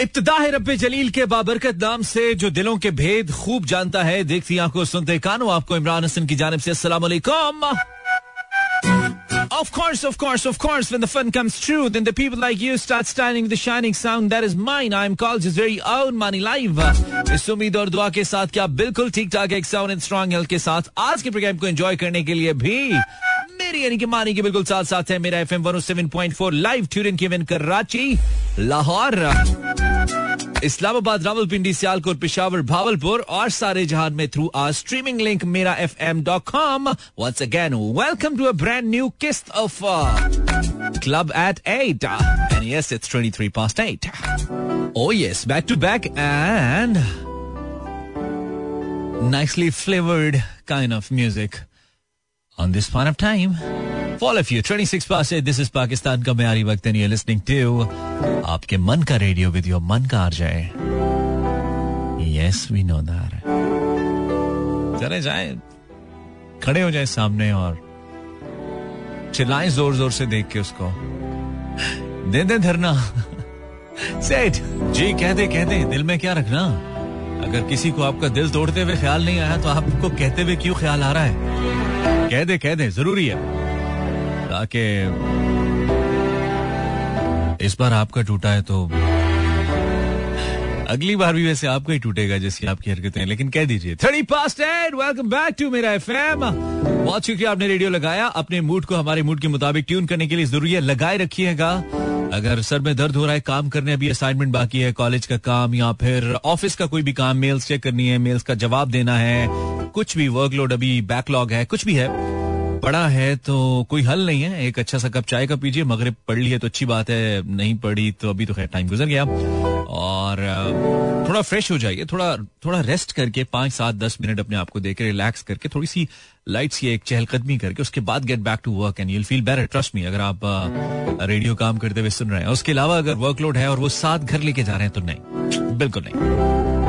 इब्तदा है रब्बे जलील के बाबरकत नाम से जो दिलों के भेद खूब जानता है देखती आँखों सुनते कानों आपको इमरान हसन की जानब से अस्सलाम वालेकुम Of course, of course, of course, when the fun comes true, then the people like you start standing the shining sound that is mine. I'm called his very own money live. इस उम्मीद और दुआ के साथ क्या बिल्कुल ठीक ठाक एक साउंड एंड स्ट्रॉन्ग हेल्थ के साथ आज के प्रोग्राम को एंजॉय करने के लिए भी मेरी यानी कि मानी के बिल्कुल साथ साथ है मेरा F M one seven point four live Turin की कराची लाहौर, इस्लामाबाद, रावलपिंडी, सियालकोट, पिशावर, भावलपुर और सारे जहान में थ्रू आर स्ट्रीमिंग लिंक मेरा F M dot com once again welcome to a brand new किस्त of club eight eight and yes it's twenty three past eight o yes back to back and nicely flavored kind of music. On this point of time. For all of you, 26 past 8, this is Pakistan का म्यारी वक्त and you're listening to आपके मन का radio with your मन का आरजाए yes we know that चले जाए खड़े हो जाए सामने और चिल्लाएँ ज़ोर ज़ोर से देख के उसको। दे दे धरना। सेठ जी कह दे कह दे दिल में क्या रखना? अगर किसी को आपका दिल तोड़ते हुए ख्याल नहीं आया तो आपको कहते हुए क्यों ख्याल आ रहा है? कह दे कह दे, ज़रूरी है। ताकि इस बार आपका टूटा है तो अगली बार भी वैसे आपका ही टूटेगा जैसी आपकी हरकतें हैं। लेकिन कह दीजिए, thirty past and welcome back to मेरा एफ़ एम बहुत शुक्रिया आपने रेडियो लगाया। अपने मूड को, हमारे मूड के मुताबिक ट्यून करने के लिए ज़रूरी है, लगाए रखिएगा। अगर सर में दर्द हो रहा है, काम करने अभी असाइनमेंट बाकी है कॉलेज का काम या फिर ऑफ़िस का कोई भी काम मेल्स चेक करनी है मेल्स का जवाब देना है, कुछ भी वर्कलोड अभी बैकलॉग है, कुछ भी है पढ़ा है तो कोई हल नहीं है। एक अच्छा सा कप चाय का पीजिए। मगरब पढ़ ली है तो अच्छी बात है। नहीं पढ़ी तो अभी तो खैर टाइम गुजर गया। और थोड़ा फ्रेश हो जाइए। थोड़ा थोड़ा रेस्ट करके पाँच, सात, दस मिनट अपने आप को देकर रिलैक्स करके थोड़ी सी लाइट सी एक चहलकदमी करके उसके बाद get back to work and you'll feel better trust me अगर आप रेडियो काम करते हुए सुन रहे हैं। उसके अलावा अगर वर्कलोड है और वो साथ घर लेके जा रहे हैं तो नहीं। बिल्कुल नहीं।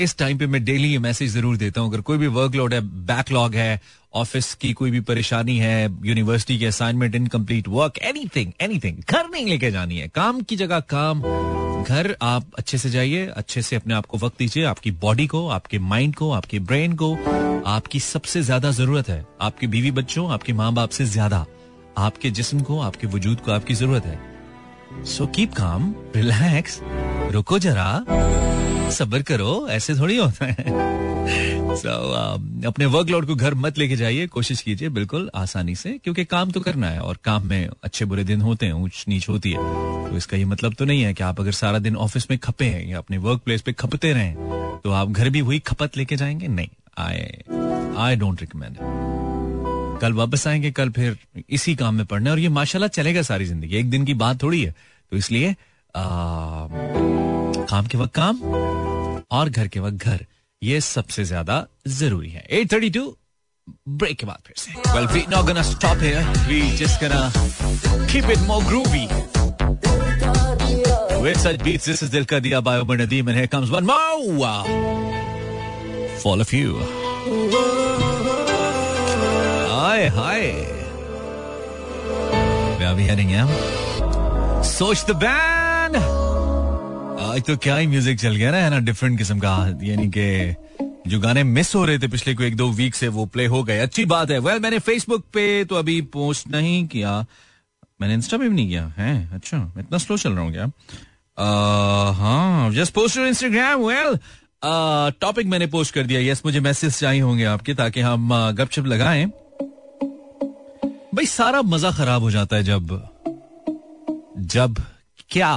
इस टाइम पे मैं डेली ये मैसेज ज़रूर देता हूँ। अगर कोई भी वर्कलोड है बैकलॉग है ऑफ़िस की कोई भी परेशानी है यूनिवर्सिटी की assignment incomplete work anything anything घर नहीं लेके जानी है। काम की जगह काम। घर आप अच्छे से जाइए, अच्छे से अपने आप को वक्त दीजिए। आपकी बॉडी को, आपके माइंड को, आपके ब्रेन को, आपकी सबसे ज़्यादा ज़रूरत है। आपके बीवी बच्चों, आपके माँ बाप से ज़्यादा। आपके जिस्म को, आपके वजूद को आपकी ज़रूरत है। सो कीप काम रिलैक्स रुको जरा। सबर करो ऐसे थोड़ी होता है। So, uh, अपने वर्कलोड को घर मत लेके जाइए कोशिश कीजिए बिल्कुल आसानी से क्योंकि काम तो करना है और काम में अच्छे बुरे दिन होते हैं ऊंच नीच होती है। तो इसका ये मतलब तो नहीं है कि आप अगर सारा दिन ऑफ़िस में खपे हैं या अपने वर्क प्लेस पे खपते रहे तो आप घर भी वही खपत लेके जाएँगे? नहीं आई आई डोंट रिकमेंड कल वापस आएँगे कल फिर इसी काम में पढ़ना और ये माशाल्लाह चलेगा सारी ज़िंदगी। एक दिन की बात थोड़ी है तो इसलिए काम के वक्त काम और घर के वक्त घर, ये सबसे ज़्यादा ज़रूरी है। एट थर्टी टू ब्रेक के बाद फिर से। Well we not gonna stop here we just gonna keep it more groovy with such beats this is दिल का दिया बायो बन दी मैंने comes one more for all of you hi hi मैं अभी है नहीं हम सोच द बैंड आज तो क्या ही म्यूज़िक चल गया ना है ना? डिफरेंट किस्म का यानी कि जो गाने मिस हो रहे थे पिछले कोई एक दो वीक से वो प्ले हो गए। अच्छी बात है। वेल well, मैंने फेसबुक पे तो अभी पोस्ट नहीं किया। मैंने इंस्टा पे भी नहीं किया। है? अच्छा इतना स्लो चल रहा हूँ क्या? हाँ just post Instagram well topic मैंने पोस्ट कर दिया। यस मुझे मैसेज चाहिए होंगे आपके ताकि हम गपशप लगाएँ। भाई सारा मज़ा खराब हो जाता है जब जब क्या?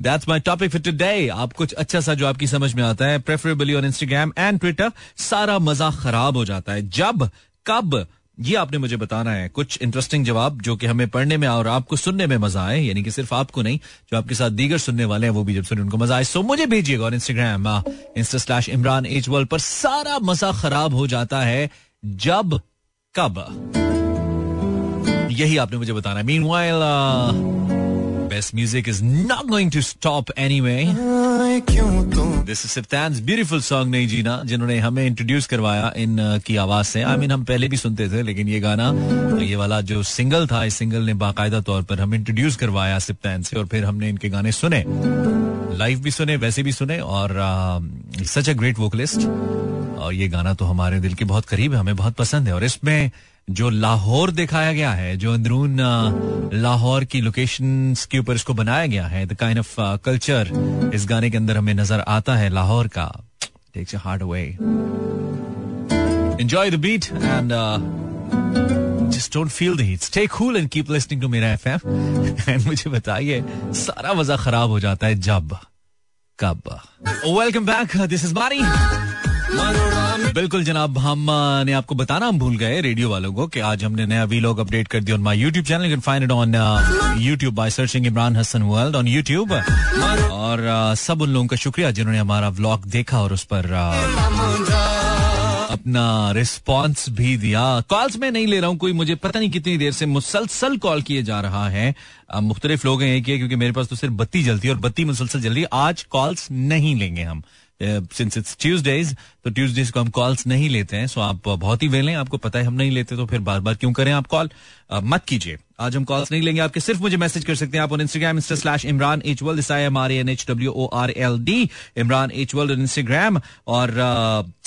That's my topic for today आप कुछ अच्छा सा जो आपकी समझ में आता है preferably on Instagram and Twitter सारा मज़ा खराब हो जाता है। जब, कब, ये आपने मुझे बताना है। कुछ इंटरेस्टिंग जवाब जो कि हमें पढ़ने में और आपको सुनने में मज़ा आए, यानी कि सिर्फ़ आपको नहीं, जो आपके साथ दीगर सुनने वाले हैं, वो भी जब सुने, उनको मज़ा आए। सो मुझे भेजिएगा और Instagram insta slash Imran H world पर सारा मज़ा खराब हो जाता है। जब, कब? यही आपने मुझे बताना meanwhile best music is not going to stop anyway. This is Siftan's beautiful song नहीं जीना जिन्होंने हमें इंट्रोड्यूस करवाया इन की आवाज़ से। आई I मीन mean, हम पहले भी सुनते थे लेकिन ये गाना ये वाला जो सिंगल था इस सिंगल ने बाकायदा तौर पर हमें इंट्रोड्यूस करवाया सिप्तान से और फिर हमने इनके गाने सुने। लाइव भी सुने वैसे भी सुने और सच अ ग्रेट वोकलिस्ट और ये गाना तो हमारे दिल के बहुत करीब है हमें बहुत पसंद है और इसमें जो लाहौर दिखाया गया है, जो अंदरून लाहौर की लोकेशन के ऊपर इसको बनाया गया है द काइंड ऑफ़ कल्चर इस गाने के अंदर हमें नज़र आता है लाहौर का। Takes hard away enjoy the beat and just don't feel the heat. Stay cool and keep listening to मेरा एफएम एंड मुझे बताइए, सारा मज़ा खराब हो जाता है जब, कब? वेलकम बैक दिस इज़ मारी बिल्कुल जनाब हम ने आपको बताना हम भूल गए रेडियो वालों को कि आज हमने नया वीलॉग अपडेट कर दिया on my YouTube channel can find it on YouTube by searching Imran Hasan world on YouTube और uh, सब उन लोगों का शुक्रिया जिन्होंने हमारा व्लॉग देखा और उस पर uh, अपना रिस्पॉन्स भी दिया। कॉल्स में नहीं ले रहा हूँ कोई मुझे पता नहीं कितनी देर से मुसलसल कॉल किए जा रहा है। मुख्तलिफ़ लोग हैं कि क्योंकि मेरे पास तो सिर्फ़ बत्ती जलती है और बत्ती मुसलसल जल रही है आज कॉल्स नहीं लेंगे हम। सिंस इट्स ट्यूजडेज तो ट्यूजडेज को हम कॉल्स नहीं लेते हैं सो आप बहुत ही वेल हैं, आपको पता है हम नहीं लेते तो फिर बार बार क्यों करें आप कॉल मत कीजिए। आज हम कॉल्स नहीं लेंगे, आपके सिर्फ़ मुझे मैसेज कर सकते हैं, आप Instagram insta slash Imran H world I M R N H W O R L D Imran H world Instagram और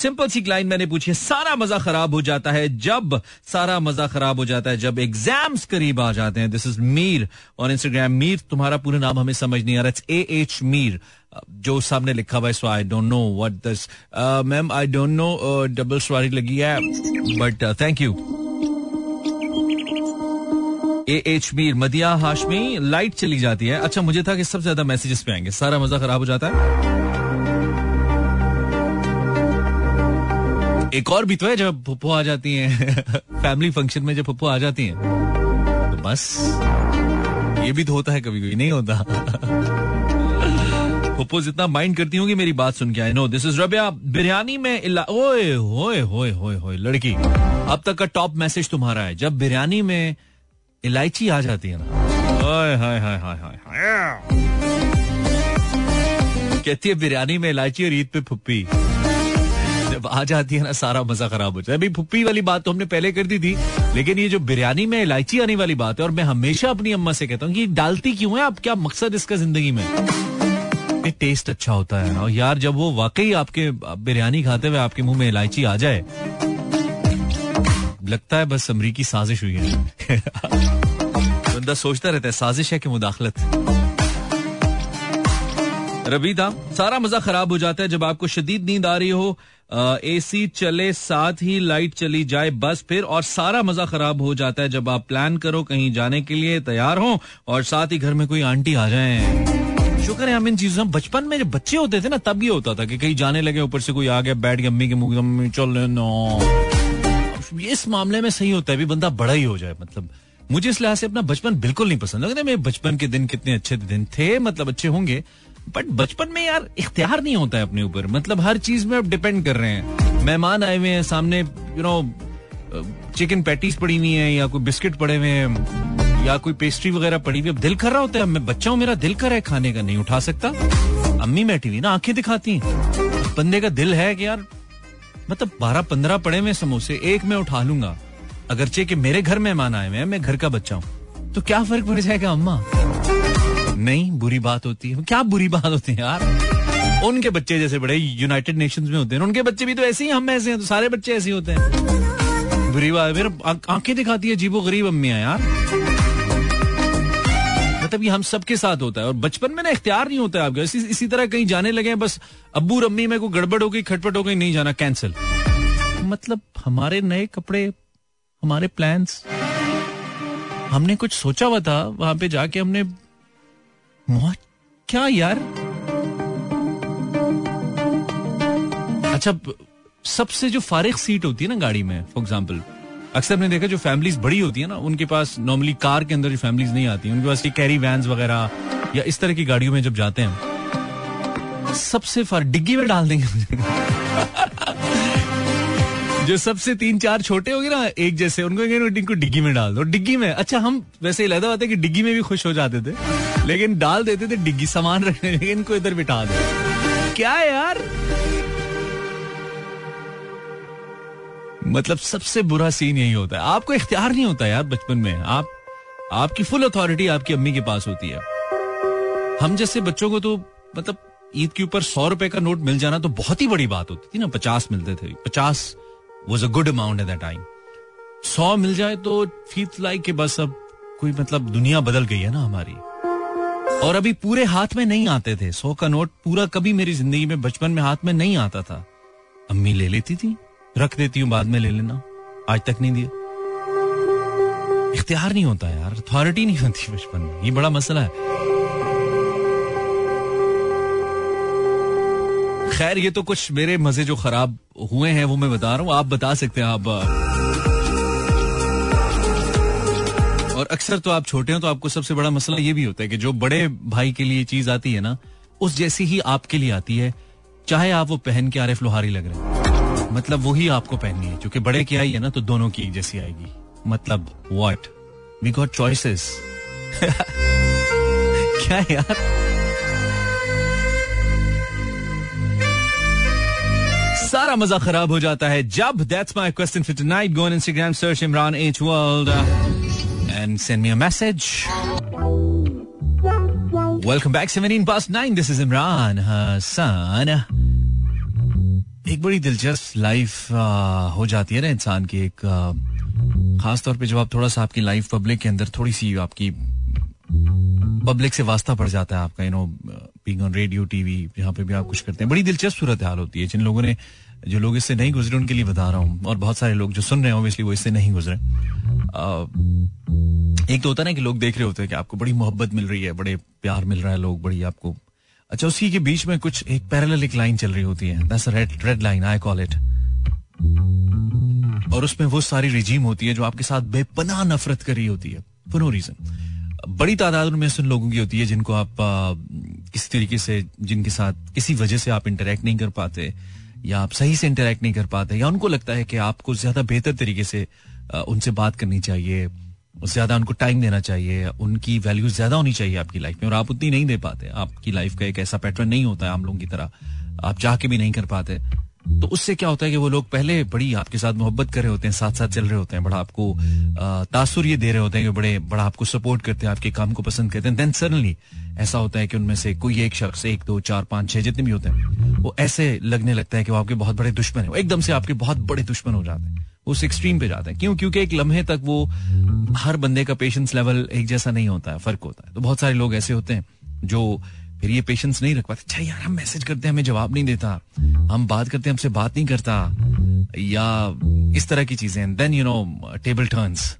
सिंपल सी लाइन मैंने पूछी सारा मज़ा खराब हो जाता है जब, सारा मज़ा खराब हो जाता है जब एग्ज़ाम्स करीब आ जाते हैं। दिस इज़ मीर और इंस्टाग्राम मीर तुम्हारा पूरा नाम हमें समझ नहीं आ रहा ए एच मीर जो सामने लिखा हुआ है so I don't know what this ma'am I don't know double सवारी लगी है but thank you A H Mir Madiya Hashmi light चली जाती है अच्छा मुझे था कि सबसे ज़्यादा मैसेजेस पे आएँगे सारा मज़ा खराब हो जाता है एक और भी तो है जब पुप्पो आ जाती हैं फैमिली फ़ंक्शन में जब पुप्पो आ जाती हैं तो बस ये भी तो होता है कभी कभी नहीं होता पप्पो जितना माइंड करती हूँ मेरी बात सुन के I know this is Rabia, biryani में ओए होए होए होए होए लड़की. अब तक का टॉप मैसेज तुम्हारा है। जब बिरयानी में इलायची आ जाती है ना। हाय हाय हाय हाय हाय। कहती है, बिरयानी में इलायची और ईद पे फुप्पी। जब आ जाती है ना, सारा मज़ा खराब हो जाता है। अभी फुप्पी वाली बात तो हमने पहले कर दी थी, लेकिन ये जो बिरयानी में इलायची आने वाली बात है, और मैं हमेशा अपनी अम्मा से कहता हूँ कि डालती क्यों है? आप क्या मकसद इसका ज़िंदगी में? काफ़ी टेस्ट अच्छा होता है ना? यार, जब वो वाकई आपके बिरयानी खाते हुए आपके मुँह में इलायची आ जाए, लगता है बस अमरीकी साजिश हुई है। बंदा सोचता रहता है, साजिश है कि मुदाखलत। रबीदा सारा मज़ा खराब हो जाता है जब आपको शदीद नींद आ रही हो। एसी चले, साथ ही लाइट चली जाए, बस फिर, और सारा मज़ा खराब हो जाता है जब आप प्लान करो कहीं जाने के लिए तैयार हो, और साथ ही घर में कोई आंटी आ जाए। शुक्र है हम इन चीज़ों बचपन में जब बच्चे होते थे ना, तब ये होता था कि कहीं जाने लगे, ऊपर से कोई आ गया, बैठ गया अम्मी के मुँह चल नो। इस मामले में सही होता है भी बंदा बड़ा ही हो जाए मतलब मुझे इस लिहाज से अपना बचपन बिल्कुल नहीं पसंद लगता। मेरे बचपन के दिन कितने अच्छे दिन थे मतलब अच्छे होंगे बट बचपन में यार इख्तियार नहीं होता है अपने ऊपर। मतलब हर चीज़ में अब डिपेंड कर रहे हैं। मेहमान आए हुए हैं, सामने यू नो चिकन पैटीज पड़ी हुई है या कोई बिस्किट पड़े हुए हैं। या कोई पेस्ट्री वगैरह पड़ी हुई अब दिल कर रहा होता है, मैं बच्चा हूँ, मेरा दिल कर है खाने का, नहीं उठा सकता। अम्मी बैठी हुई ना, आँखें दिखाती हैं। बंदे का दिल है कि यार मतलब बारह पंद्रह पड़े हुए समोसे, एक मैं उठा लूँगा। अगरचे कि मेरे घर मेहमान आए हुए हैं, मैं घर का बच्चा हूँ। तो क्या फ़र्क पड़ जाएगा अम्मा? नहीं, बुरी बात होती है। क्या बुरी बात होती है यार? उनके बच्चे जैसे बड़े यूनाइटेड नेशंस में होते हैं उनके बच्चे भी तो ऐसे ही, हम ऐसे हैं तो सारे बच्चे ऐसे होते हैं। बुरी बात है आँखें दिखाती है जीबो गरीब अम्मिया यार। मतलब ये हम सबके साथ होता है और बचपन में ना इख्तियार नहीं होता है आपका। इसी, इसी तरह कहीं जाने लगे बस अब्बू रम्मी में कोई गड़बड़ हो गई खटपट हो गई नहीं जाना कैंसिल मतलब हमारे नए कपड़े हमारे प्लान्स हमने कुछ सोचा हुआ था वहाँ पे जाके हमने क्या यार? अच्छा सबसे जो फारिग सीट होती है ना गाड़ी में फॉर एग्ज़ाम्पल अक्सर मैंने देखा जो फैमिलीज़ बड़ी होती है ना, उनके पास नॉर्मली कार के अंदर जो फैमिलीज़ नहीं आती, उनके पास ये कैरी वैन वगैरह या इस तरह की गाड़ियों में जब जाते हैं, सबसे फार डिग्गी में डाल देंगे जो सबसे तीन चार छोटे होंगे ना, एक जैसे, उनको इनको डिग्गी में डाल दो। डिग्गी में अच्छा हम वैसे लहदा होता है कि डिग्गी में भी खुश हो जाते थे, लेकिन डाल देते थे डिग्गी, सामान रखने, लेकिन इनको इधर बिठा दो। क्या यार? मतलब सबसे बुरा सीन यही होता है। आपको इख्तियार नहीं होता यार बचपन में। आप, आपकी फुल अथॉरिटी आपकी अम्मी के पास होती है। हम जैसे बच्चों को तो मतलब ईद के ऊपर सौ रुपए का नोट मिल जाना तो बहुत ही बड़ी बात होती थी ना। पचास मिलते थे। पचास was a good amount at that time सौ मिल जाए तो फील लाइक के बस अब कोई मतलब दुनिया बदल गई है ना हमारी। और अभी पूरे हाथ में नहीं आते थे। सौ का नोट पूरा कभी मेरी ज़िंदगी में बचपन में हाथ में नहीं आता था। अम्मी ले लेती थी। रख देती हूँ, बाद में ले लेना। आज तक नहीं दिया। इख्तियार नहीं होता यार। अथॉरिटी नहीं होती बचपन में। ये बड़ा मसला है। खैर, ये तो कुछ मेरे मज़े जो खराब हुए हैं, वो मैं बता रहा हूँ। आप बता सकते हैं, आप और अक्सर तो आप छोटे हैं तो आपको सबसे बड़ा मसला ये भी होता है कि जो बड़े भाई के लिए चीज़ आती है ना, उस जैसी ही आपके लिए आती है, चाहे आप वो पहन के आरिफ लोहारी लग रहे हैं। मतलब वही आपको पहननी है क्योंकि बड़े की आई है ना तो दोनों की जैसी आएगी मतलब वॉट वी गॉट चॉइसेस क्या यार सारा मज़ा खराब हो जाता है जब that's my question for tonight go on Instagram search Imran H world and send me a message. Welcome back, 17 past 9. This is Imran Hassan. एक बड़ी दिलचस्प लाइफ हो जाती है ना इंसान की एक खास तौर पे जब आप थोड़ा सा आपकी लाइफ पब्लिक के अंदर थोड़ी सी आपकी पब्लिक से वास्ता पड़ जाता है आपका you know being on radio TV जहाँ पे भी आप कुछ करते हैं। बड़ी दिलचस्प सूरत हाल होती है, जिन लोगों ने, जो लोग इससे नहीं गुजरे, उनके लिए बता रहा हूँ, और बहुत सारे लोग जो सुन रहे हैं ऑब्वियसली वो इससे नहीं गुजरे। एक तो होता है ना कि लोग देख रहे होते हैं कि आपको बड़ी मोहब्बत मिल रही है, बड़े प्यार मिल रहा है, लोग बड़ी आपको अच्छा उसी के बीच में कुछ एक पैरेलल एक लाइन चल रही होती है। That's red red line I call it और उसमें वो सारी रिजीम होती है जो आपके साथ बेपनाह नफरत कर होती है फॉर नो रीजन बड़ी तादाद में सुन लोगों की होती है जिनको आप आ, किसी तरीके से जिनके साथ किसी वजह से आप इंटरेक्ट नहीं कर पाते या आप सही से इंटरेक्ट नहीं कर पाते या उनको लगता है कि आपको ज़्यादा बेहतर तरीके से उनसे बात करनी चाहिए ज़्यादा उनको टाइम देना चाहिए, उनकी वैल्यू ज़्यादा होनी चाहिए आपकी लाइफ में, और आप उतनी नहीं दे पाते। आपकी लाइफ का एक ऐसा पैटर्न नहीं होता है आम लोगों की तरह। आप चाह के भी नहीं कर पाते। तो उससे क्या होता है कि वो लोग पहले बड़ी आपके साथ मोहब्बत कर रहे होते हैं साथ साथ चल रहे होते हैं, बड़ा आपको तासुर ये दे रहे होते हैं कि बड़े, बड़ा आपको सपोर्ट करते हैं, आपके काम को पसंद करते हैं। देन सडनली ऐसा होता है कि उनमें से कोई एक शख्स, एक, दो, चार, पाँच, छह जितने भी होते हैं, वो ऐसे लगने लगता है कि वो आपके बहुत बड़े दुश्मन है। एकदम से आपके बहुत बड़े दुश्मन हो जाते हैं। उस एक्सट्रीम पे जाते हैं। क्यों? क्योंकि एक लम्हे तक वो हर बंदे का पेशेंस लेवल एक जैसा नहीं होता है, फ़र्क होता है। तो बहुत सारे लोग ऐसे होते हैं जो फिर ये पेशेंस नहीं रख पाते। अच्छा यार, हम मैसेज करते हैं, हमें जवाब नहीं देता। हम बात करते हैं, हमसे बात नहीं करता। या इस तरह की चीज़ें। Then you know table turns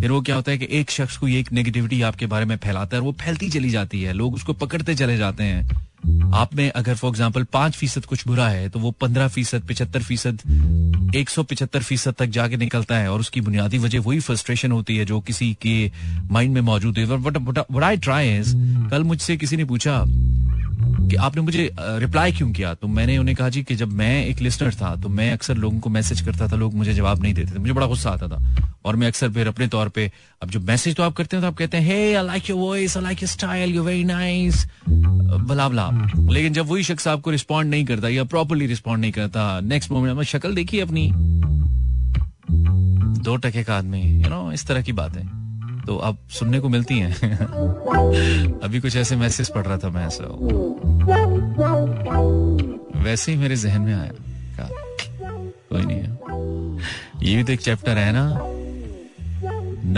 फिर वो क्या होता है कि एक शख्स को एक नेगेटिविटी आपके बारे में फैलाता है और वो फैलती चली जाती है। लोग उसको पकड़ते चले जाते हैं। आप में अगर फॉर एग्ज़ाम्पल पाँच फ़ीसद कुछ बुरा है तो वो पंद्रह फ़ीसद, पिछहत्तर फ़ीसद, एक सौ पिछहत्तर फ़ीसद तक जाके निकलता है, और उसकी बुनियादी वजह वही फ्रस्ट्रेशन होती है जो किसी के माइंड में मौजूद है। कल मुझसे किसी ने पूछा कि आपने मुझे रिप्लाई क्यों किया? तो मैंने उन्हें कहा, जी, कि जब मैं एक लिस्नर था तो मैं अक्सर लोगों को मैसेज करता था, लोग मुझे जवाब नहीं देते थे। मुझे बड़ा गुस्सा आता था। और मैं अक्सर फिर अपने तौर पे, अब जो मैसेज तो आप करते हैं तो आप कहते हैं I like your voice style you very nice लेकिन जब वही शख्स आपको रिस्पॉन्ड नहीं करता या प्रॉपरली रिस्पॉन्ड नहीं करता नेक्स्ट मोमेंट में शक्ल देखिए अपनी। दो टके का आदमी यू नो इस तरह की बात। है तो अब सुनने को मिलती हैं। अभी कुछ ऐसे मैसेज पढ़ रहा था मैं ऐसा वैसे ही मेरे जहन में आया। क्या कोई नहीं है। ये भी तो एक चैप्टर है ना।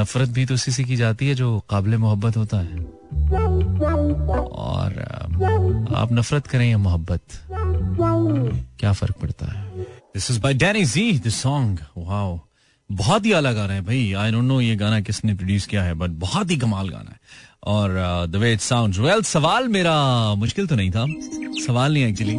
नफरत भी तो उसी से की जाती है जो काबिल मोहब्बत होता है। और आप नफरत करें या मोहब्बत, क्या फ़र्क पड़ता है? This is by Danny ji this song wow बहुत ही अलग गाना है भाई। आई डोंट नो ये गाना किसने प्रोड्यूस किया है बट बहुत ही कमाल गाना है। और the way it sounds well सवाल मेरा मुश्किल तो नहीं था। सवाल नहीं actually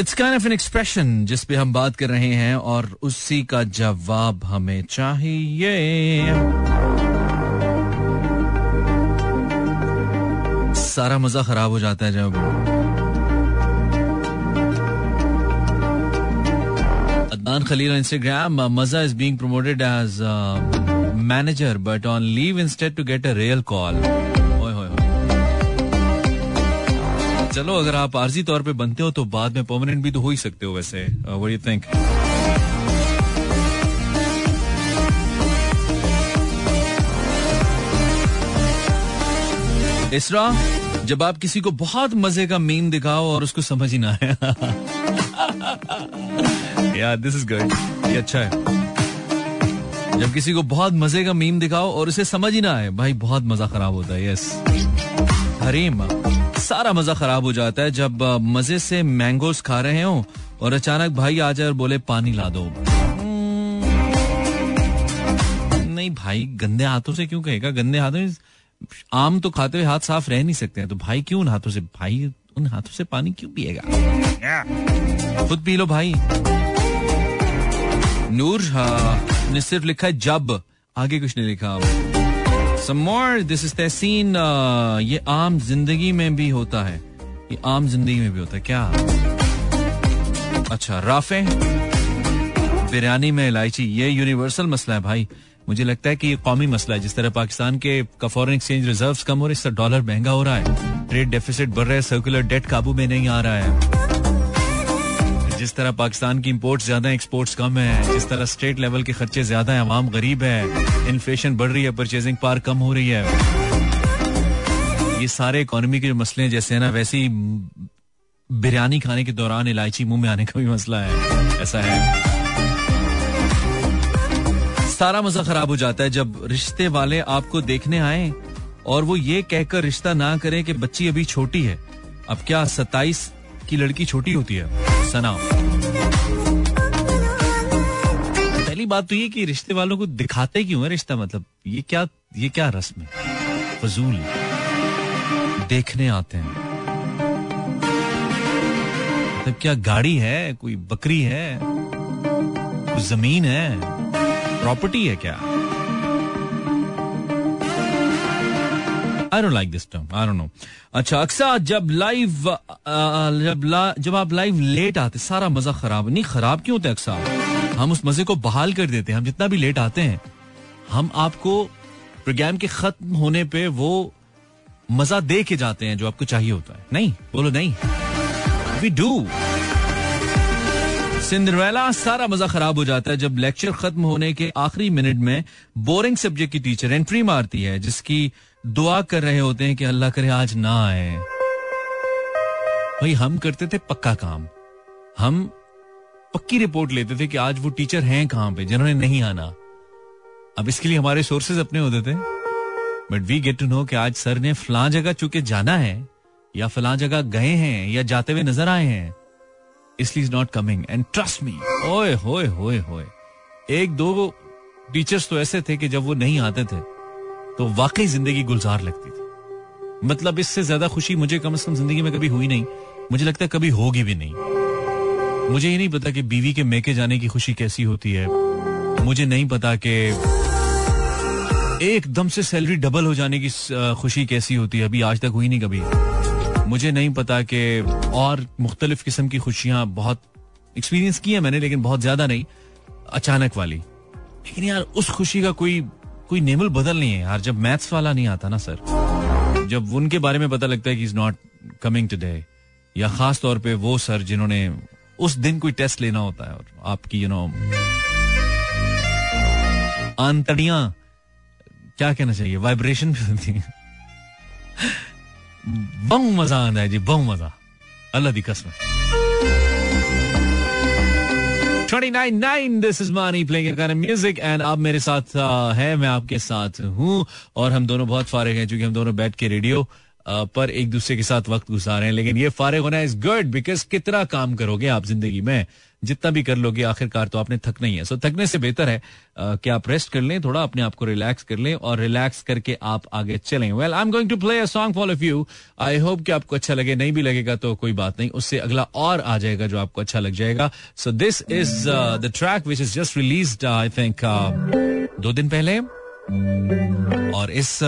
it's kind of an expression जिस पे हम बात कर रहे हैं और उसी का जवाब हमें चाहिए। सारा मज़ा खराब हो जाता है जब Adnan Khalil on Instagram, uh, Maza is being promoted as uh, manager, but on leave instead to get a real call. चलो अगर आप आर्जी तौर पे बनते हो तो बाद में परमानेंट भी तो हो ही सकते हो वैसे व्हाट यू थिंक इसरा जब आप किसी को बहुत मज़े का मीम दिखाओ और उसको समझ ही ना आए यार दिस इज़ गुड ये अच्छा है। जब किसी को बहुत मज़े का मीम दिखाओ और उसे समझ ही ना आए भाई बहुत मज़ा खराब होता है यस हरीम सारा मज़ा खराब हो जाता है जब मज़े से मैंगोस खा रहे हो और अचानक भाई आ जाए और बोले पानी ला दो। हम्म, नहीं भाई गंदे हाथों से क्यों कहेगा? गंदे हाथों आम तो खाते हुए हाथ साफ़ रह नहीं सकते हैं। तो भाई क्यों हाथों से? भाई उन हाथों से पानी क्यों पिएगा? खुद पी लो भाई। नूर हाँ, ने सिर्फ़ लिखा है जब। आगे कुछ नहीं लिखा सम मोर दिस इज़ तहसीन ये आम ज़िंदगी में भी होता है। ये आम ज़िंदगी में भी होता है क्या? अच्छा राफे। बिरयानी में इलायची ये यूनिवर्सल मसला है भाई। मुझे लगता है कि ये कौमी मसला है। जिस तरह पाकिस्तान के का फॉरेन एक्सचेंज रिज़र्व कम हो रहे हैं डॉलर महँगा हो रहा है। ट्रेड डेफिसिट बढ़ रहा है सर्कुलर डेट काबू में नहीं आ रहा है। जिस तरह पाकिस्तान की इंपोर्ट्स ज़्यादा एक्सपोर्ट्स कम है, जिस तरह स्टेट लेवल के खर्चे ज़्यादा है, आवाम गरीब है इन्फ्लेशन बढ़ रही है परचेजिंग पार कम हो रही है। ये सारे इकोनॉमी के मसले हैं, जैसे है ना, वैसे ही बिरयानी खाने के दौरान इलायची मुँह में आने का भी मसला है। ऐसा है। सारा मज़ा खराब हो जाता है जब रिश्ते वाले आपको देखने आए और वो ये कहकर रिश्ता ना करें कि बच्ची अभी छोटी है। अब क्या सत्ताईस की लड़की छोटी होती है? सना। पहली बात तो ये कि रिश्ते वालों को दिखाते क्यों है रिश्ता? मतलब ये क्या ये क्या रस्म है? फजूल। देखने आते हैं। मतलब क्या गाड़ी है? कोई बकरी है? कोई ज़मीन है? प्रॉपर्टी है क्या? I like this term I don't know अच्छा अक्सर जब लाइव जब ला, जब आप लाइव लेट आते सारा मज़ा खराब नहीं खराब क्यों होता अक्सर? हम उस मज़े को बहाल कर देते हैं। हम जितना भी लेट आते हैं हम आपको प्रोग्राम के खत्म होने पे वो मज़ा दे के जाते हैं जो आपको चाहिए होता है। नहीं बोलो नहीं। वी डू सिंड्रेला सारा मज़ा खराब हो जाता है जब लेक्चर खत्म होने के आखिरी मिनट में बोरिंग सब्जेक्ट की टीचर एंट्री मारती है, जिसकी दुआ कर रहे होते हैं कि अल्लाह करे आज ना आए। भाई, हम करते थे पक्का काम। हम पक्की रिपोर्ट लेते थे कि आज वो टीचर हैं कहाँ पे, जिन्होंने नहीं आना। अब इसके लिए हमारे सोर्सेज अपने होते थे। But we get to know कि आज सर ने फलां जगह चुके जाना है, या फलां जगह गए हैं, या जाते हुए नज़र आए हैं। इसलिए is not coming and trust me ओए होए होए होए एक दो टीचर्स तो ऐसे थे कि जब वो नहीं आते थे तो वाकई ज़िंदगी गुलजार लगती थी। मतलब इससे ज़्यादा खुशी मुझे कम से कम ज़िंदगी में कभी हुई नहीं। मुझे लगता है कभी होगी भी नहीं। मुझे ये नहीं पता कि बीवी के मेके जाने की खुशी कैसी होती है। मुझे नहीं पता कि एकदम से सैलरी डबल हो जाने की खुशी कैसी होती है। अभी आज तक हुई नहीं कभी। मुझे नहीं पता कि और मुख्तलिफ़ किस्म की खुशियाँ बहुत एक्सपीरियंस की है मैंने, लेकिन बहुत ज़्यादा नहीं, अचानक वाली। लेकिन यार, उस खुशी का कोई कोई नेमल बदल नहीं है यार, जब मैथ्स वाला नहीं आता ना सर जब उनके बारे में पता लगता है कि इज़ नॉट कमिंग टुडे या खास तौर पे वो सर जिन्होंने उस दिन कोई टेस्ट लेना होता है, और आपकी यू नो आंतड़ियाँ क्या कहना चाहिए वाइब्रेशन भी होती है। बहु मज़ा आंदा है जी बहु मज़ा। अल्लाह दी कसम 29 this is Mani playing kind of music and आप मेरे साथ है, मैं आपके साथ हूँ और हम दोनों बहुत फारिग हैं क्योंकि हम दोनों बैठ के रेडियो पर एक दूसरे के साथ वक्त गुजार रहे हैं। लेकिन ये फारिग होना इज़ गुड बिकॉज़ कितना काम करोगे आप ज़िंदगी में? जितना भी कर लोगे, आखिरकार तो आपने थकना ही है। सो थकने से बेहतर है कि आप रेस्ट कर लें, थोड़ा अपने आप को रिलैक्स कर लें और रिलैक्स करके आप आगे चलें। Well I am going to play a song for of you I hope कि आपको अच्छा लगे, नहीं भी लगेगा तो कोई बात नहीं। उससे अगला और आ जाएगा जो आपको अच्छा लग जाएगा। So this is the track which is just release I think दो दिन पहले। और इस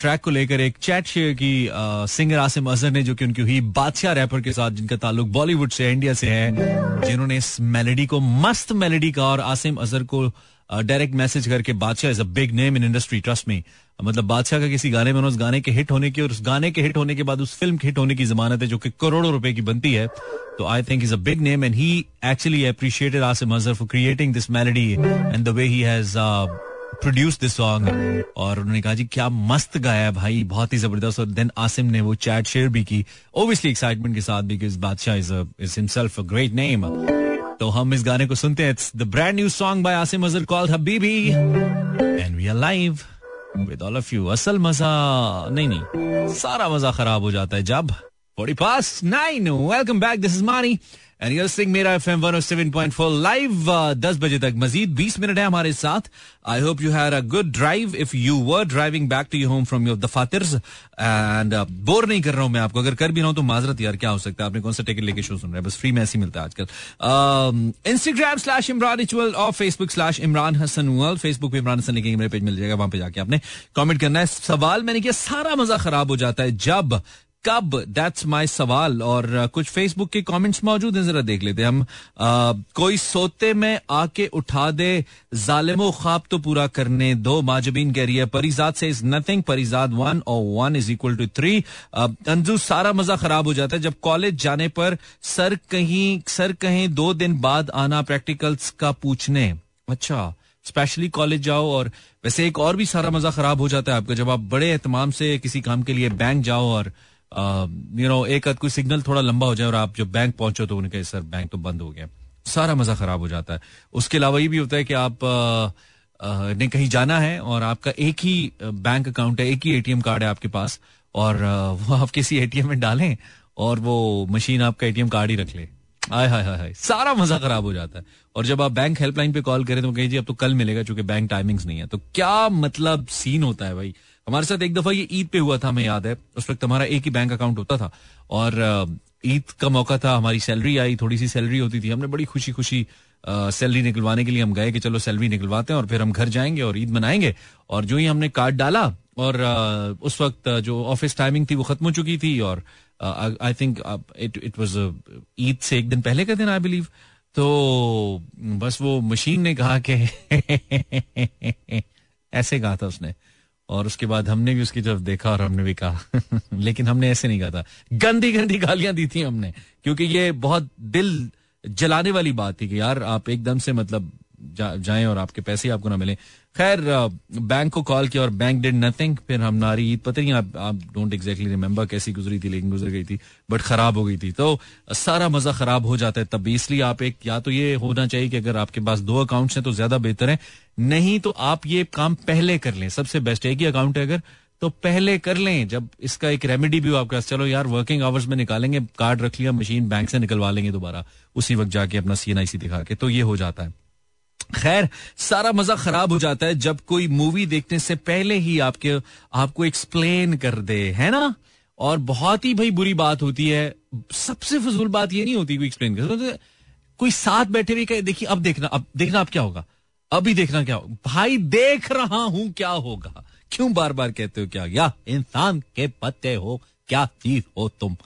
ट्रैक को लेकर एक चैट शेयर की सिंगर आसिम अजहर ने, जो कि उनकी हुई बादशाह रैपर के साथ, जिनका ताल्लुक बॉलीवुड से इंडिया से है, जिन्होंने इस मेलेडी को, मस्त मेलेडी का, और आसिम अजहर को डायरेक्ट मैसेज करके Badshah is a big name in industry trust में मतलब बादशाह का किसी गाने में उस गाने के हिट होने की, और उस गाने के हिट होने के बाद उस फ़िल्म के हिट होने की जमानत है, जो कि करोड़ों रुपए की बनती है। तो I think is a big name and he actually appreciated Asim Azhar for creating this melody and the way he has produce this song और उन्होंने कहा, जी, क्या मस्त गाया है भाई, बहुत ही ज़बरदस्त। और देन आसिम ने वो चैट शेयर भी की। ओबियसली एक्साइटमेंट के साथ because Badshah is is himself a great name तो हम इस गाने को सुनते हैं। It's the brand new song by Asim Azhar called Habibi. And we are live with all of you असल मज़ा, नहीं नहीं, सारा मज़ा खराब हो जाता है जब। 40 past 9 welcome back this is Mani sing मेरा F M one seven point four live दस बजे तक, मजीद बीस मिनट है हमारे साथ। I hope you a good drive if you were driving back to your home from your and bore नहीं कर रहा हूँ मैं आपको। अगर कर भी रहा हूँ तो माजरत यार, क्या हो सकता है? आपने कौन सा टिकट लेके शो सुन रहे हैं? बस फ्री में ऐसी मिलता है आजकल। इंस्टाग्राम स्लैश इमरान रिचुअल और फेसबुक स्लैश इमरान हसन उल फेसबुक पे इमरान हसन लिखेंगे, मेरे पेज मिल जाएगा, वहाँ पे जाके आपने कॉमेंट करना है। सवाल मैंने किया, सारा मज़ा खराब हो जाता है जब कब? दैट्स माई सवाल। और कुछ फेसबुक के कमेंट्स मौजूद हैं, जरा देख लेते हम। कोई सोते में आके उठा दे, जालिमो ख्वाब तो पूरा करने दो। माजबीन कह रही है परिजाद से इज़ नथिंग परिजाद वन और one is equal to three Anju, सारा मज़ा खराब हो जाता है। जब कॉलेज जाने पर सर कहीं सर कहीं दो दिन बाद आना प्रैक्टिकल्स का पूछने। अच्छा स्पेशली कॉलेज जाओ और वैसे एक और भी सारा मज़ा खराब हो जाता है आपका। जब आप बड़े एहतमाम से किसी काम के लिए बैंक जाओ और यू नो एक कोई सिग्नल थोड़ा लंबा हो जाए और आप जब बैंक पहुंचो तो उनके सर बैंक तो बंद हो गया। सारा मज़ा खराब हो जाता है। उसके अलावा ये भी होता है कि आप ने कहीं जाना है और आपका एक ही बैंक अकाउंट है, एक ही एटीएम कार्ड है आपके पास और वो आप किसी एटीएम में डालें और वो मशीन आपका एटीएम कार्ड ही रख ले। आय हाय हाय हाय। सारा मज़ा खराब हो जाता है। और जब आप बैंक हेल्पलाइन पे कॉल करें तो कहीं, जी, अब तो कल मिलेगा क्योंकि बैंक टाइमिंग्स नहीं है। तो क्या मतलब सीन होता है भाई? हमारे साथ एक दफ़ा ये ईद पे हुआ था, हमें याद है। उस वक्त हमारा एक ही बैंक अकाउंट होता था और ईद का मौका था, हमारी सैलरी आई थोड़ी सी सैलरी होती थी। हमने बड़ी खुशी खुशी सैलरी निकलवाने के लिए हम गए कि चलो सैलरी निकलवाते हैं और फिर हम घर जाएँगे और ईद मनाएँगे। और जो ही हमने कार्ड डाला और उस वक्त जो ऑफ़िस टाइमिंग थी वो खत्म हो चुकी थी और I think it it was Eid से एक दिन पहले का दिन आई बिलीव तो बस वो मशीन ने कहा कि ऐसे कहा था उसने। और उसके बाद हमने भी उसकी तरफ़ देखा और हमने भी कहा। लेकिन हमने ऐसे नहीं कहा था। गंदी गंदी गालियाँ दी थी हमने। क्योंकि ये बहुत दिल जलाने वाली बात थी कि यार आप एकदम से मतलब जा, जाएँ और आपके पैसे आपको ना मिले। खैर बैंक को कॉल किया और बैंक डिड नथिंग फिर हम नारी ईद पता नहीं आप आप डोंट एग्जैक्टली रिमेंबर कैसी गुजरी थी लेकिन गुजर गई थी बट खराब हो गई थी। तो सारा मज़ा खराब हो जाता है तब इसलिए आप एक या तो ये होना चाहिए कि अगर आपके पास दो अकाउंट्स हैं तो ज़्यादा बेहतर है नहीं तो आप ये काम पहले कर लें। सबसे बेस्ट एक ही अकाउंट है अगर तो पहले कर लें। जब इसका एक रेमेडी भी हो आपके पास चलो यार वर्किंग आवर्स में निकालेंगे कार्ड रख लिया मशीन बैंक से निकलवा लेंगे दोबारा उसी वक्त जाके अपना सी दिखा के तो ये हो जाता है। खैर, सारा मज़ा खराब हो जाता है जब कोई मूवी देखने से पहले ही आपके, आपको एक्सप्लेन कर दे, है ना? और बहुत ही भाई बुरी बात होती है। सबसे फजूल बात ये नहीं होती कोई एक्सप्लेन कर तो कोई साथ बैठे कहे, देखिए, अब देखना अब देखना अब क्या होगा? अभी देखना क्या होगा भाई, देख रहा हूँ क्या होगा। क्यों बार बार कहते हो क्या? या इंसान के पत्ते हो, क्या चीज़ हो तुम?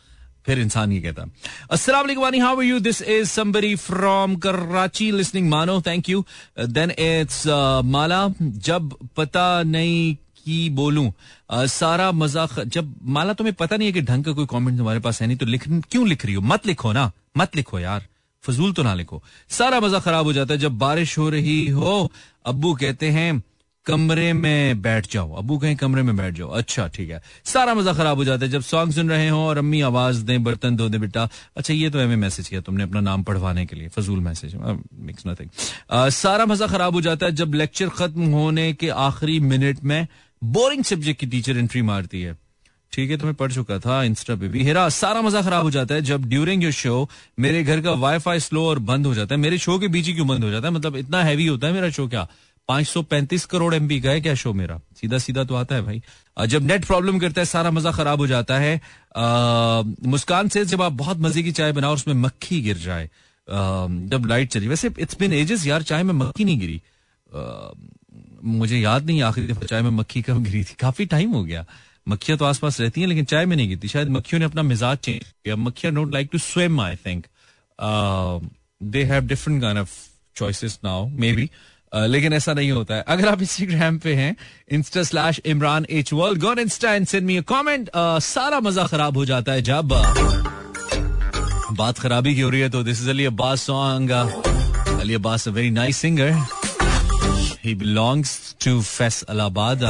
फिर इंसान ये कहता अस्सलाम वालेकुम how are you this is somebody from Karachi listening Mani thank you then it's Mala जब पता नहीं की बोलूँ uh, सारा मज़ा जब माला तुम्हें पता नहीं है कि ढंग का कोई कमेंट तुम्हारे पास है नहीं तो लिख क्यों लिख रही हो? मत लिखो ना मत लिखो यार फजूल तो ना लिखो। सारा मज़ा खराब हो जाता है जब बारिश हो रही हो अब्बू कहते हैं कमरे में बैठ जाओ। अबू कहीं, कमरे में बैठ जाओ। अच्छा ठीक है। सारा मज़ा खराब हो जाता है जब सॉन्ग सुन रहे हो और अम्मी आवाज़ दें, बर्तन धो दे, बेटा। अच्छा ये तो हमें मैसेज किया तुमने अपना नाम पढ़वाने के लिए। फजूल मैसेज। मिक्स नथिंग सारा मज़ा खराब हो जाता है जब लेक्चर खत्म होने के आखिरी मिनट में बोरिंग सब्जेक्ट की टीचर एंट्री मारती है। ठीक है तो मैं पढ़ चुका था इंस्टा पे भी। हेरा, सारा मज़ा खराब हो जाता है जब ड्यूरिंग योर शो मेरे घर का वाईफाई स्लो और बंद हो जाता है। मेरे शो के बीच ही क्यों बंद हो जाता है? मतलब इतना हैवी होता है मेरा शो क्या? 535 करोड़ एमबी है क्या शो मेरा? सीधा सीधा तो आता है भाई। जब नेट प्रॉब्लम करता है, सारा मज़ा खराब हो जाता है। मुस्कान से जब आप बहुत मज़े की चाय बनाओ, उसमें मक्खी गिर जाए। जब लाइट चली, वैसे इट्स बिन एजेस यार, चाय में मक्खी नहीं गिरी। मुझे याद नहीं, आखिरी दफ़ा चाय में मक्खी कब गिरी थी। काफ़ी टाइम हो गया। मक्खियाँ तो आसपास रहती हैं, लेकिन चाय में नहीं गिरती। शायद मक्खियों ने अपना मिजाज चेंज किया। मक्खियाँ don't like to swim I think they have different kind of choices now maybe लेकिन ऐसा नहीं होता है। अगर आप इंस्टाग्राम पे हैं insta slash Imran H world gone insta and send me comment सारा मज़ा खराब हो जाता है जब बात खराबी की हो रही है तो this is Ali Abbas song Ali Abbas a very nice singer he belongs to Faisalabad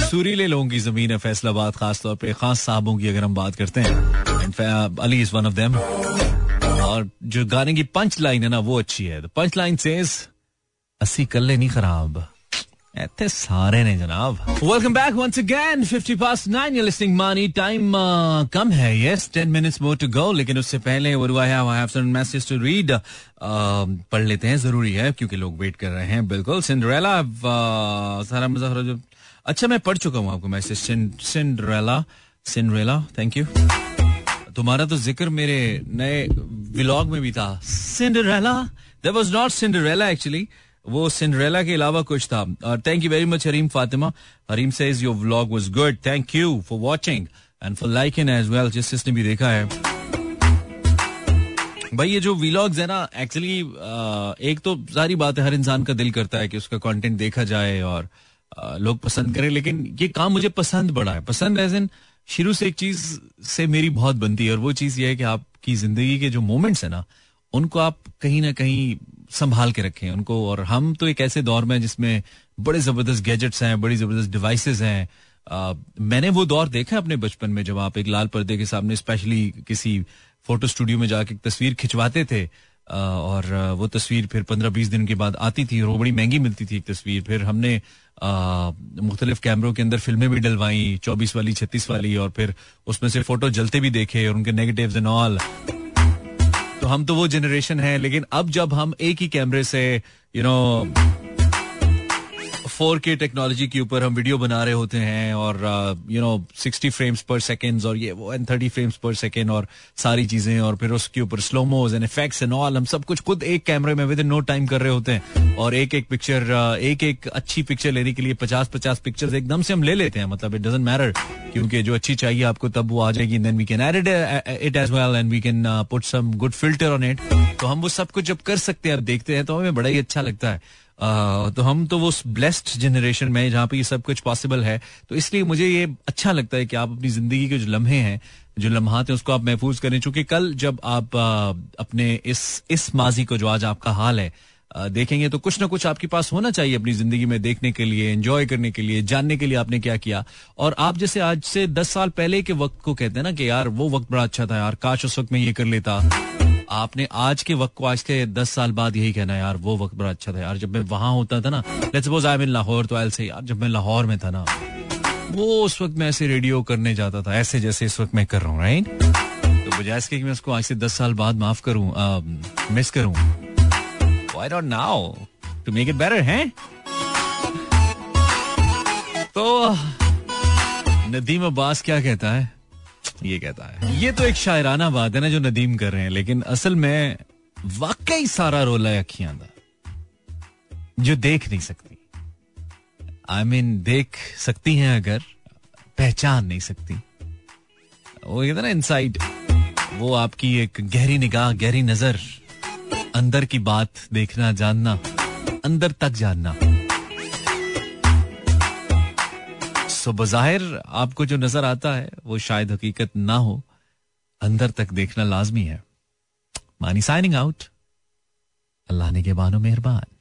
सूरीले लोगों की ज़मीन है फैसलाबाद खासतौर पे, खास साहबों की अगर हम बात करते हैं। Ali is one of them और जो गाने की पंच लाइन है ना, वो अच्छी है। पंच लाइन सेज अस्सी कल्ले नहीं खराब। इतने सारे ने जनाब। Welcome back once again 50 past 9 you listening Mani time कम है yes 10 minutes more to go लेकिन उससे पहले do I have I have some message to read पढ़ लेते हैं ज़रूरी है क्योंकि लोग वेट कर रहे हैं बिल्कुल। सिंड्रेला uh, सारा मज़ा जो अच्छा मैं पढ़ चुका हूँ आपको message Cinderella Cinderella thank you तुम्हारा तो ज़िक्र मेरे नए व्लॉग में भी था। Cinderella there was not Cinderella actually वो सिंड्रेला के अलावा कुछ था। और thank you very much Harim Fatima Harim says your vlog was good thank you for watching and for liking as well जिस जिसने भी देखा है। भाई ये जो व्लॉग्स है ना एक्चुअली एक तो सारी बात है हर इंसान का दिल करता है कि उसका कंटेंट देखा जाए और आ, लोग पसंद करें लेकिन ये काम मुझे पसंद बड़ा है। पसंद एज इन शुरू से एक चीज़ से मेरी बहुत बनती है और वो चीज़ ये है कि आपकी ज़िंदगी के जो मोमेंट्स है ना उनको आप कहीं ना कहीं संभाल के रखें उनको। और हम तो एक ऐसे दौर में जिसमें बड़े ज़बरदस्त गैजेट्स हैं, बड़ी ज़बरदस्त डिवाइसेस हैं। मैंने वो दौर देखा अपने बचपन में, जब आप एक लाल पर्दे के सामने स्पेशली किसी फ़ोटो स्टूडियो में जाके तस्वीर खिंचवाते थे। और वो तस्वीर फिर पंद्रह बीस दिन के बाद आती थी और वो बड़ी महँगी मिलती थी एक तस्वीर। फिर हमने मुख्तलिफ़ कैमरों के अंदर फ़िल्में भी डलवाई, चौबीस वाली, छत्तीस वाली, और फिर उसमें से फ़ोटो जलते भी देखे और उनके नेगेटिव एंड ऑल तो हम तो वो जनरेशन है, लेकिन अब जब हम एक ही कैमरे से you know four K technology के ऊपर हम वीडियो बना रहे होते हैं और you know sixty frames per second और ये वो and thirty frames per second और सारी चीज़ें और फिर उसके ऊपर slomos and effects and all हम सब कुछ खुद एक कैमरे में विद इन नो टाइम कर रहे होते हैं। और एक एक पिक्चर uh, एक एक अच्छी पिक्चर लेने के लिए पचास पचास पिक्चर एकदम से हम ले लेते हैं। मतलब इट डजेंट मैटर क्योंकि जो अच्छी चाहिए आपको तब वो आ जाएगी। Then we can add it as well and we can put some good filter on it तो हम वो सब कुछ जब कर सकते हैं अब देखते हैं तो हमें बड़ा ही अच्छा लगता है। तो हम तो वो ब्लेस्ड जनरेशन में जहाँ पे ये सब कुछ पॉसिबल है। तो इसलिए मुझे ये अच्छा लगता है कि आप अपनी ज़िंदगी के जो लम्हे हैं, जो लम्हात हैं, उसको आप महफूज करें। चूँकि कल जब आप अपने इस इस माजी को जो आज आपका हाल है देखेंगे तो कुछ ना कुछ आपके पास होना चाहिए अपनी ज़िंदगी में देखने के लिए एंजॉय करने के लिए, जानने के लिए आपने क्या किया। और आप जैसे आज से दस साल पहले के वक्त को कहते हैं ना कि यार वो वक्त बड़ा अच्छा था यार, काश उस वक्त में ये कर लेता। आपने आज के वक्त को, आज के दस साल बाद यही कहना यार, वो वक्त बड़ा अच्छा था यार। जब मैं वहाँ होता था ना let's suppose I mean Lahore तो आई से यार, जब मैं लाहौर में था ना, वो उस वक्त मैं ऐसे रेडियो करने जाता था, ऐसे जैसे इस वक्त मैं कर रहा हूँ राइट तो बजाय इसके कि मैं उसको आज से दस साल बाद माफ़ करूँ मिस करूँ why don't now to make it better है? तो नदीम अब्बास क्या कहता है? ये कहता है। ये तो एक शायराना बात है ना जो नदीम कर रहे हैं लेकिन असल में वाकई सारा रोला है अखियाँ जो देख नहीं सकती। आई I मीन mean, देख सकती हैं अगर पहचान नहीं सकती। वो कहते ना इनसाइड वो आपकी एक गहरी निगाह गहरी नज़र अंदर की बात देखना जानना अंदर तक जानना। सो बजाहिर आपको जो नज़र आता है, वो शायद हकीकत ना हो। अंदर तक देखना लाजमी है। मानी साइनिंग आउट अल्लाह ने के बानो मेहरबान।